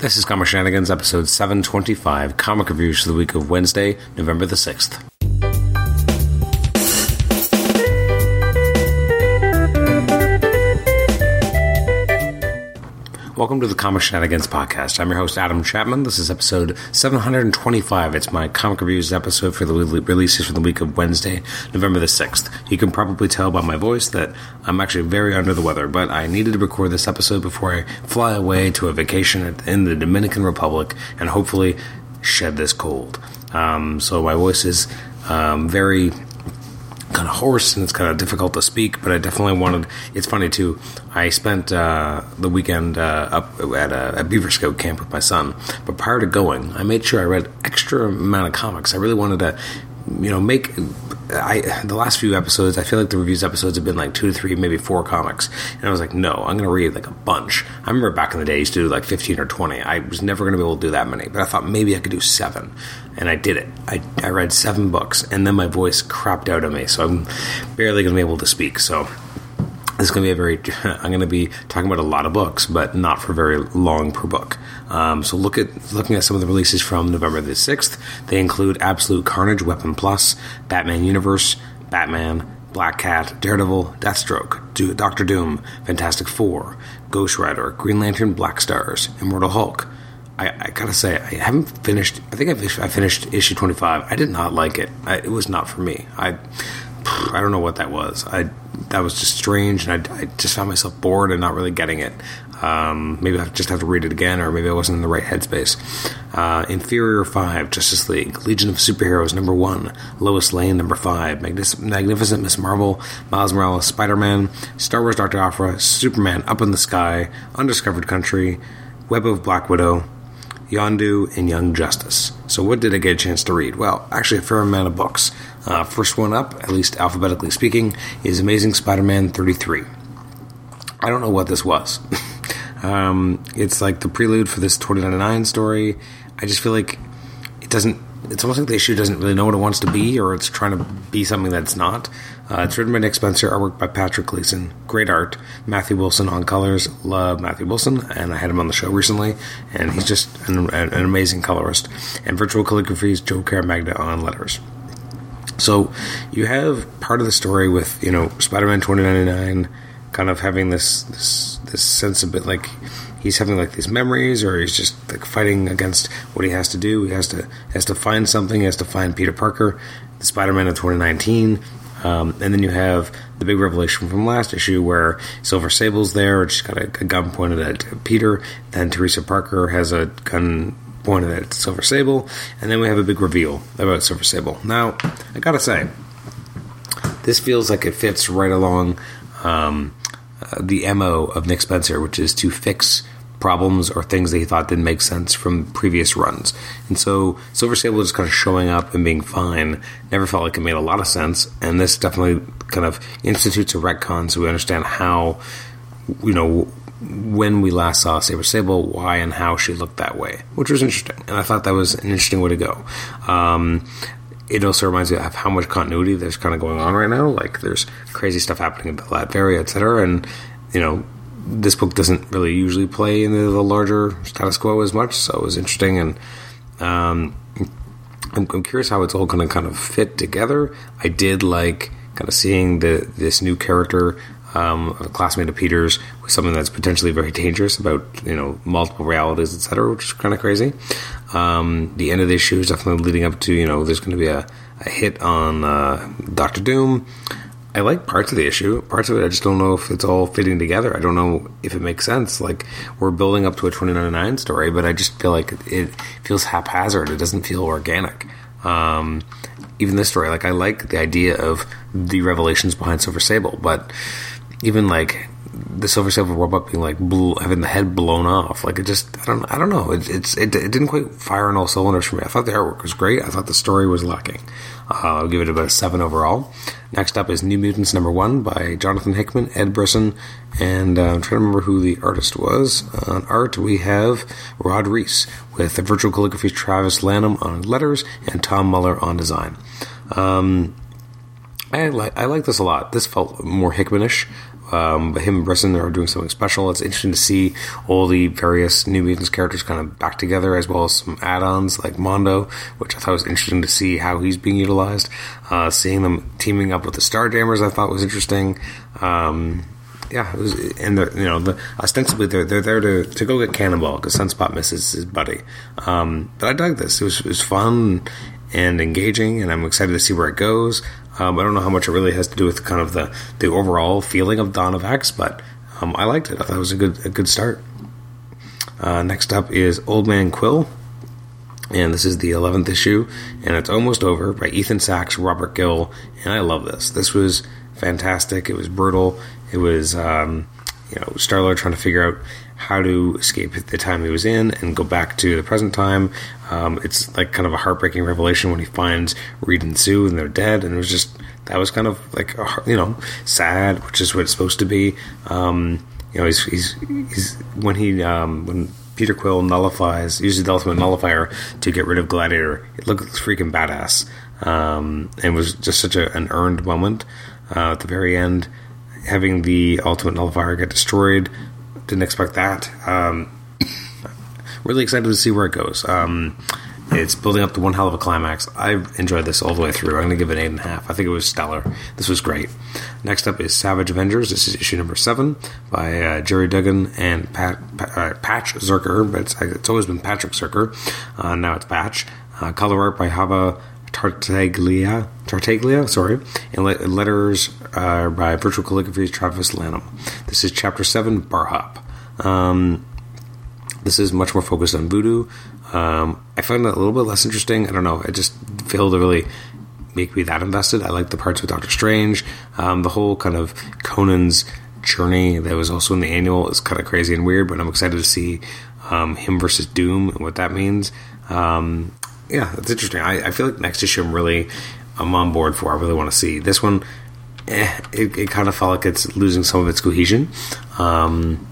This is Comic Shenanigans, episode 725, comic reviews for the week of Wednesday, November the 6th. Welcome to the Comic Shenanigans podcast. I'm your host, Adam Chapman. This is episode 725. It's my comic reviews episode for the releases for the week of Wednesday, November the 6th. You can probably tell by my voice that I'm actually very under the weather, but I needed to record this episode before I fly away to a vacation in the Dominican Republic and hopefully shed this cold. Um, so my voice is um, very kind of hoarse and it's kind of difficult to speak, but I definitely wanted. It's funny too. I spent uh, the weekend uh, up at a, a, Beaver Scout camp with my son, but prior to going, I made sure I read extra amount of comics. I really wanted to, you know, make I the last few episodes, I feel like the reviews episodes have been like two to three, maybe four comics, and I was like, no, I'm going to read like a bunch. I remember back in the day, I used to do like 15 or 20. I was never going to be able to do that many, but I thought maybe I could do seven, and I did it. I I read seven books, and then my voice crapped out of me, so I'm barely going to be able to speak. So this is going to be a very i'm going to be talking about a lot of books but not for very long per book um, so look at looking at some of the releases from november the 6th they include absolute carnage weapon plus batman universe batman black cat daredevil deathstroke doctor doom fantastic four ghost rider green lantern black stars immortal hulk I, I, gotta say, I haven't finished. I think I, finished issue twenty five. I did not like it. I, it was not for me. I I don't know what that was. I that was just strange, and I, I just found myself bored and not really getting it. Um, maybe I just have to read it again, or maybe I wasn't in the right headspace. Uh, Inferior Five, Justice League, Legion of Superheroes number one, Lois Lane number five, Magnificent Miss Marvel, Miles Morales, Spider Man, Star Wars Doctor Aphra, Superman Up in the Sky, Undiscovered Country, Web of Black Widow, Yondu, and Young Justice. So, what did I get a chance to read? Well, actually, a fair amount of books. Uh, first one up, at least alphabetically speaking, is Amazing Spider Man 33. I don't know what this was. um, it's like the prelude for this 2099 story. I just feel like it doesn't. It's almost like the issue doesn't really know what it wants to be, or it's trying to be something that's not. Uh, it's written by Nick Spencer, artwork by Patrick Gleason. Great art. Matthew Wilson on colors. Love Matthew Wilson, and I had him on the show recently, and he's just an, an amazing colorist. And virtual calligraphy is Joe Caramagna on letters. So you have part of the story with you know Spider-Man 2099 kind of having this this this sense of it like he's having like these memories or he's just like fighting against what he has to do. He has to has to find something. He has to find Peter Parker, the Spider-Man of 2019. Um, and then you have the big revelation from last issue where Silver Sable's there, she's got a, a gun pointed at Peter. Then Teresa Parker has a gun pointed at Silver Sable, and then we have a big reveal about Silver Sable. Now, I gotta say, this feels like it fits right along um, the MO of Nick Spencer, which is to fix problems or things that he thought didn't make sense from previous runs. And so Silver Sable just kind of showing up and being fine never felt like it made a lot of sense. And this definitely kind of institutes a retcon so we understand how, you know, when we last saw Saber Sable, why and how she looked that way, which was interesting, and I thought that was an interesting way to go. Um, it also reminds me of how much continuity there's kind of going on right now. Like there's crazy stuff happening in Latveria, etc. And you know, this book doesn't really usually play into the larger status quo as much, so it was interesting. And um, I'm, I'm, curious how it's all going to kind of fit together. I did like kind of seeing the this new character um, a classmate of Peter's with something that's potentially very dangerous about you know multiple realities, etc., which is kind of crazy. Um, the end of the issue is definitely leading up to you know there's going to be a, a hit on uh, Doctor Doom. I like parts of the issue. Parts of it, I just don't know if it's all fitting together. I don't know if it makes sense. Like we're building up to a 2099 story, but I just feel like it feels haphazard. It doesn't feel organic. Um, even this story, like I like the idea of the revelations behind Silver Sable, but even like the Silver Silver robot being like having the head blown off. Like it just, I don't, I don't know. It, it's, it, it didn't quite fire on all cylinders for me. I thought the artwork was great. I thought the story was lacking. Uh, I'll give it about a seven overall. Next up is New Mutants number one by Jonathan Hickman, Ed Brisson, and uh, I'm trying to remember who the artist was. On art, we have Rod Reis with the virtual calligraphy Travis Lanham on letters and Tom Muller on design. Um, I like I like this a lot. This felt more Hickmanish Um, but him and Brisson are doing something special. It's interesting to see all the various New Mutants characters kind of back together, as well as some add-ons like Mondo, which I thought was interesting to see how he's being utilized. Uh, seeing them teaming up with the Starjammers, I thought was interesting. Um, yeah, was, and the, you know, the, ostensibly they're they're there to, to go get Cannonball because Sunspot misses his buddy. Um, but I dug this; it was it was fun and engaging, and I'm excited to see where it goes. Um, I don't know how much it really has to do with kind of the, the overall feeling of Dawn of X, but um, I liked it. I thought it was a good a good start. Uh, next up is Old Man Quill, and this is the eleventh issue, and it's almost over by Ethan Sacks, Robert Gill, and I love this. This was fantastic. It was brutal. It was um, you know Starlord trying to figure out how to escape the time he was in and go back to the present time. Um, it's like kind of a heartbreaking revelation when he finds Reed and Sue and they're dead, and it was just that was kind of like you know sad, which is what it's supposed to be. Um, you know, he's, he's, he's when he um, when Peter Quill nullifies uses the ultimate nullifier to get rid of Gladiator. It looked freaking badass, um, and was just such a, an earned moment uh, at the very end. Having the ultimate nullifier get destroyed didn't expect that. Um, really excited to see where it goes. Um, it's building up to one hell of a climax. I enjoyed this all the way through. I'm going to give it an eight and a half. I think it was stellar. This was great. Next up is Savage Avengers. This is issue number seven by uh, Gerry Duggan and Pat, uh, Patch Zircher. But it's, it's, always been Patrick Zircher. Uh, now it's Patch. Uh, color art by Java Tartaglia, Tartaglia, sorry, and letters uh, by Virtual Calligraphy's Travis Lanham. This is Chapter 7, Bar Hop. Um, this is much more focused on voodoo. Um, I found it a little bit less interesting. I don't know. It just failed to really make me that invested. I like the parts with Doctor Strange. Um, the whole kind of Conan's journey that was also in the annual is kind of crazy and weird, but I'm excited to see um, him versus Doom and what that means. Um, yeah, it's interesting. I, I, feel like next issue I'm really I'm on board for. I really want to see this one. Eh, it, it kind of felt like it's losing some of its cohesion, um,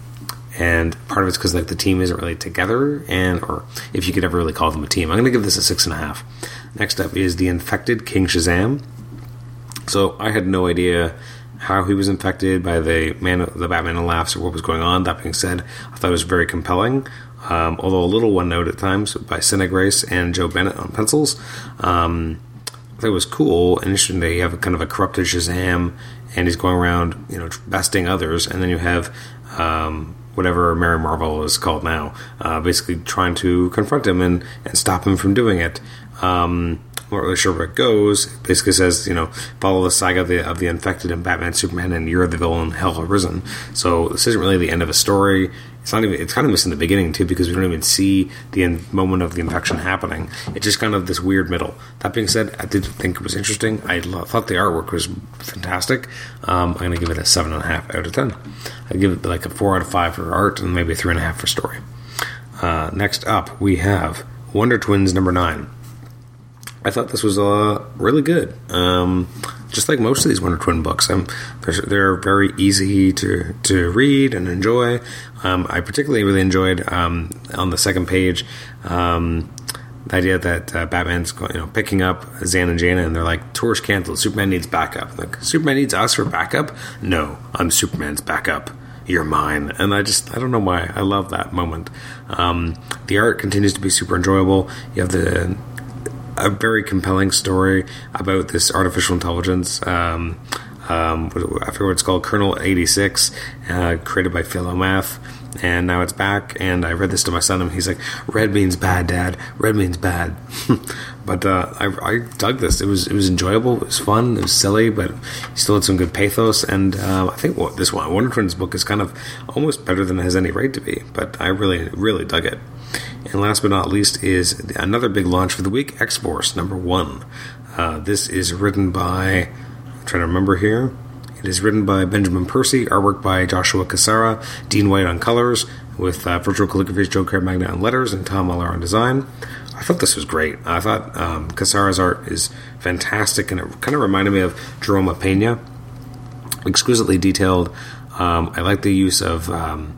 and part of it's because like the team isn't really together, and or if you could ever really call them a team. I'm going to give this a six and a half. Next up is the infected King Shazam. So I had no idea how he was infected by the man, the Batman and laughs, or what was going on. That being said, I thought it was very compelling um, although a little one note at times by Sina Grace and Joe Bennett on pencils. Um, It was cool and interesting that you have a kind of a corrupted Shazam and he's going around, you know, besting others, and then you have um, whatever Mary Marvel is called now, uh, basically trying to confront him and, and stop him from doing it. Um, not really sure where it goes. Basically says, you know, follow the saga of the, of the infected and Batman, Superman, and you're the villain, hell arisen. So this isn't really the end of a story. It's not even. It's kind of missing the beginning too because we don't even see the moment of the infection happening. It's just kind of this weird middle. That being said, I did think it was interesting. I thought the artwork was fantastic. Um, I'm going to give it a seven and a half out of ten. I give it like a four out of five for art and maybe a three and a half for story. Uh, next up, we have Wonder Twins number nine. I thought this was uh, really good. Um, just like most of these Wonder Twin books, um, they're, they're, very easy to, to read and enjoy. Um, I particularly really enjoyed um, on the second page um, the idea that uh, Batman's you know picking up Zan and Jana, and they're like, "Tour's canceled. Superman needs backup." Like, Superman needs us for backup? No, I'm Superman's backup you're mine. And I just, I don't know why. I love that moment. Um, the art continues to be super enjoyable. You have the a very compelling story about this artificial intelligence. Um, um, I forget what it's called, Colonel 86, uh, created by Phil O'Math. And now it's back, and I read this to my son, and he's like, "Red means bad, Dad. Red means bad." but uh, I, I, dug this. It was it was enjoyable. It was fun. It was silly, but he still had some good pathos. And uh, I think this one, Wonder Twins book, is kind of almost better than it has any right to be. But I really really dug it. And last but not least is another big launch for the week, X Force number one. Uh, this is written by, I'm trying to remember here. It is written by Benjamin Percy, artwork by Joshua Cassara, Dean White on colors, with uh, virtual calligraphy's Joe Caramagna on letters and Tom Muller on design. I thought this was great. I thought um, Cassara's art is fantastic, and it kind of reminded me of Jerome Opeña. Exquisitely detailed. Um, I like the use of um,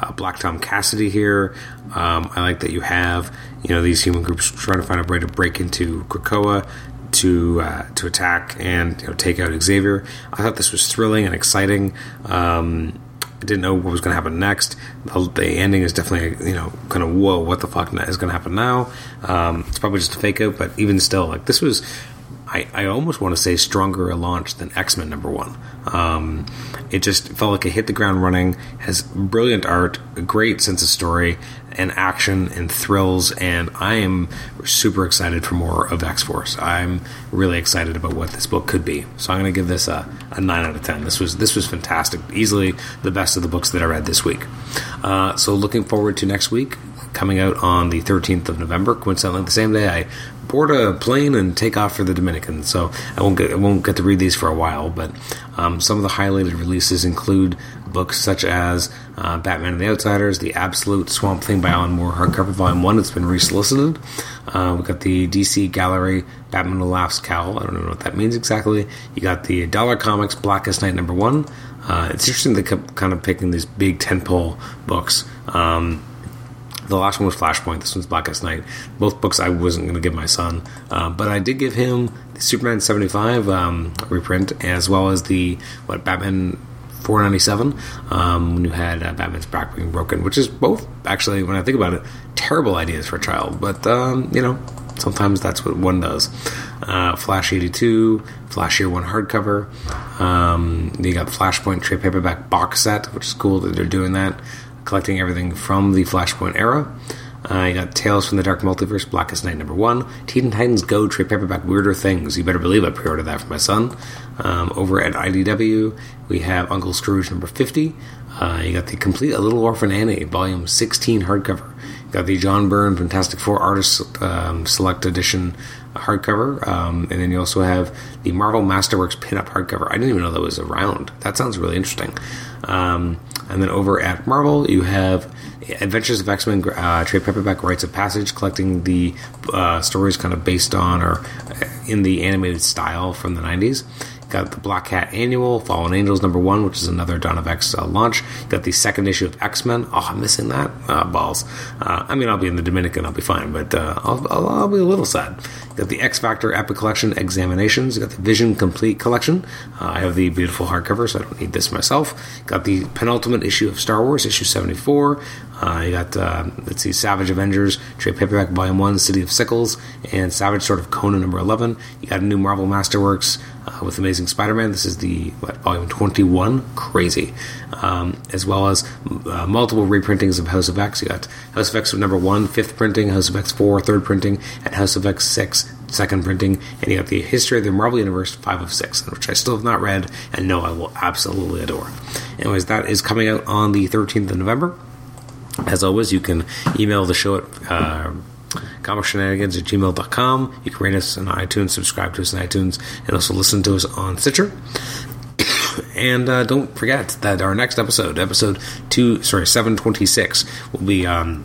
uh, Black Tom Cassidy here. Um, I like that you have you know these human groups trying to find a way to break into Krakoa. to uh, to attack and you know, take out Xavier. I thought this was thrilling and exciting. Um, I didn't know what was going to happen next. The, the, ending is definitely, you know, kind of whoa, what the fuck is going to happen now? Um, it's probably just a fake out, but even still, like this was I, I almost want to say stronger a launch than X Men number one. Um, it just felt like it hit the ground running, has brilliant art, a great sense of story, and action and thrills, and I am super excited for more of X Force. I'm really excited about what this book could be. So I'm going to give this a, a nine out of ten. This was this was fantastic, easily the best of the books that I read this week. Uh, so looking forward to next week coming out on the 13th of November. Coincidentally, the same day I board a plane and take off for the Dominican. So I won't get I won't get to read these for a while. But um, some of the highlighted releases include books such as uh, Batman and the Outsiders, The Absolute Swamp Thing by Alan Moore, hardcover volume one. It's been resolicited. Uh, we got the DC Gallery Batman Who Laughs Cowl. I don't know what that means exactly. You got the Dollar Comics Blackest Night number one. Uh, it's interesting they kept kind of picking these big tentpole books. Um, the last one was Flashpoint. This one's Blackest Night. Both books I wasn't going to give my son, uh, but I did give him the Superman seventy five um, reprint as well as the what Batman 497 um, when you had uh, Batman's back being broken, which is both actually, when I think about it, terrible ideas for a child. But um, you know, sometimes that's what one does. Uh, Flash 82, Flash Year One hardcover. Um, you got Flashpoint trade paperback box set, which is cool that they're doing that collecting everything from the Flashpoint era. You got Tales from the Dark Multiverse, Blackest Night number one. Teen Titans Go trade paperback Weirder Things. You better believe I pre-ordered that for my son. Um, over at IDW, we have Uncle Scrooge number 50. Uh, you got the complete A Little Orphan Annie, volume 16 hardcover. You got the John Byrne Fantastic Four Artist um, Select Edition hardcover. Um, and then you also have the Marvel Masterworks pinup hardcover. I didn't even know that was around. That sounds really interesting. Um, and then over at Marvel, you have Adventures of X Men uh, trade paperback Rites of Passage, collecting the uh, stories kind of based on or in the animated style from the 90s. Got the Black Cat Annual, Fallen Angels number one, which is another Dawn of X uh, launch. Got the second issue of X Men. Oh, I'm missing that. Uh, balls. Uh, I mean, I'll be in the Dominican, I'll be fine, but uh, I'll, I'll, I'll, be a little sad. Got the X Factor Epic Collection X-aminations. Got the Vision Complete Collection. Uh, I have the beautiful hardcover, so I don't need this myself. Got the penultimate issue of Star Wars, issue 74. Uh, you got, uh, let's see, Savage Avengers, trade paperback volume 1, City of Sickles, and Savage Sword of Conan number 11. You got a new Marvel Masterworks uh, with Amazing Spider Man. This is the, what, volume 21? Crazy. Um, as well as uh, multiple reprintings of House of X. You got House of X number 1, fifth printing, House of X 4, third printing, and House of X 6, second printing. And you got the History of the Marvel Universe 5 of 6, which I still have not read and know I will absolutely adore. Anyways, that is coming out on the 13th of November. As always, you can email the show at uh, comicshenanigans at gmail.com. You can rate us on iTunes, subscribe to us on iTunes, and also listen to us on Stitcher. and uh, don't forget that our next episode, episode two, sorry, seven twenty six, will be um,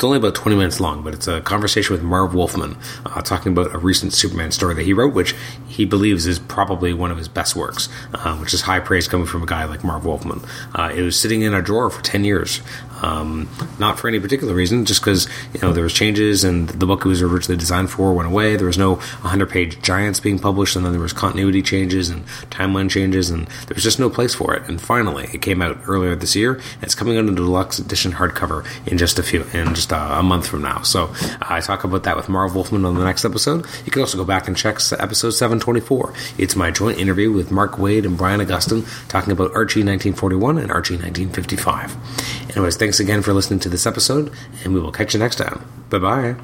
it's only about 20 minutes long, but it's a conversation with Marv Wolfman uh, talking about a recent Superman story that he wrote, which he believes is probably one of his best works, uh, which is high praise coming from a guy like Marv Wolfman. Uh, it was sitting in a drawer for 10 years. Um, not for any particular reason, just because you know there was changes and the book it was originally designed for went away. There was no 100-page giants being published, and then there was continuity changes and timeline changes, and there was just no place for it. And finally, it came out earlier this year, and it's coming out in a deluxe edition hardcover in just a few in just a, month from now. So I talk about that with Marv Wolfman on the next episode. You can also go back and check episode 724. It's my joint interview with Mark Waid and Brian Augustyn talking about Archie 1941 and Archie 1955. Anyways, thanks again for listening to this episode, and we will catch you next time. Bye bye.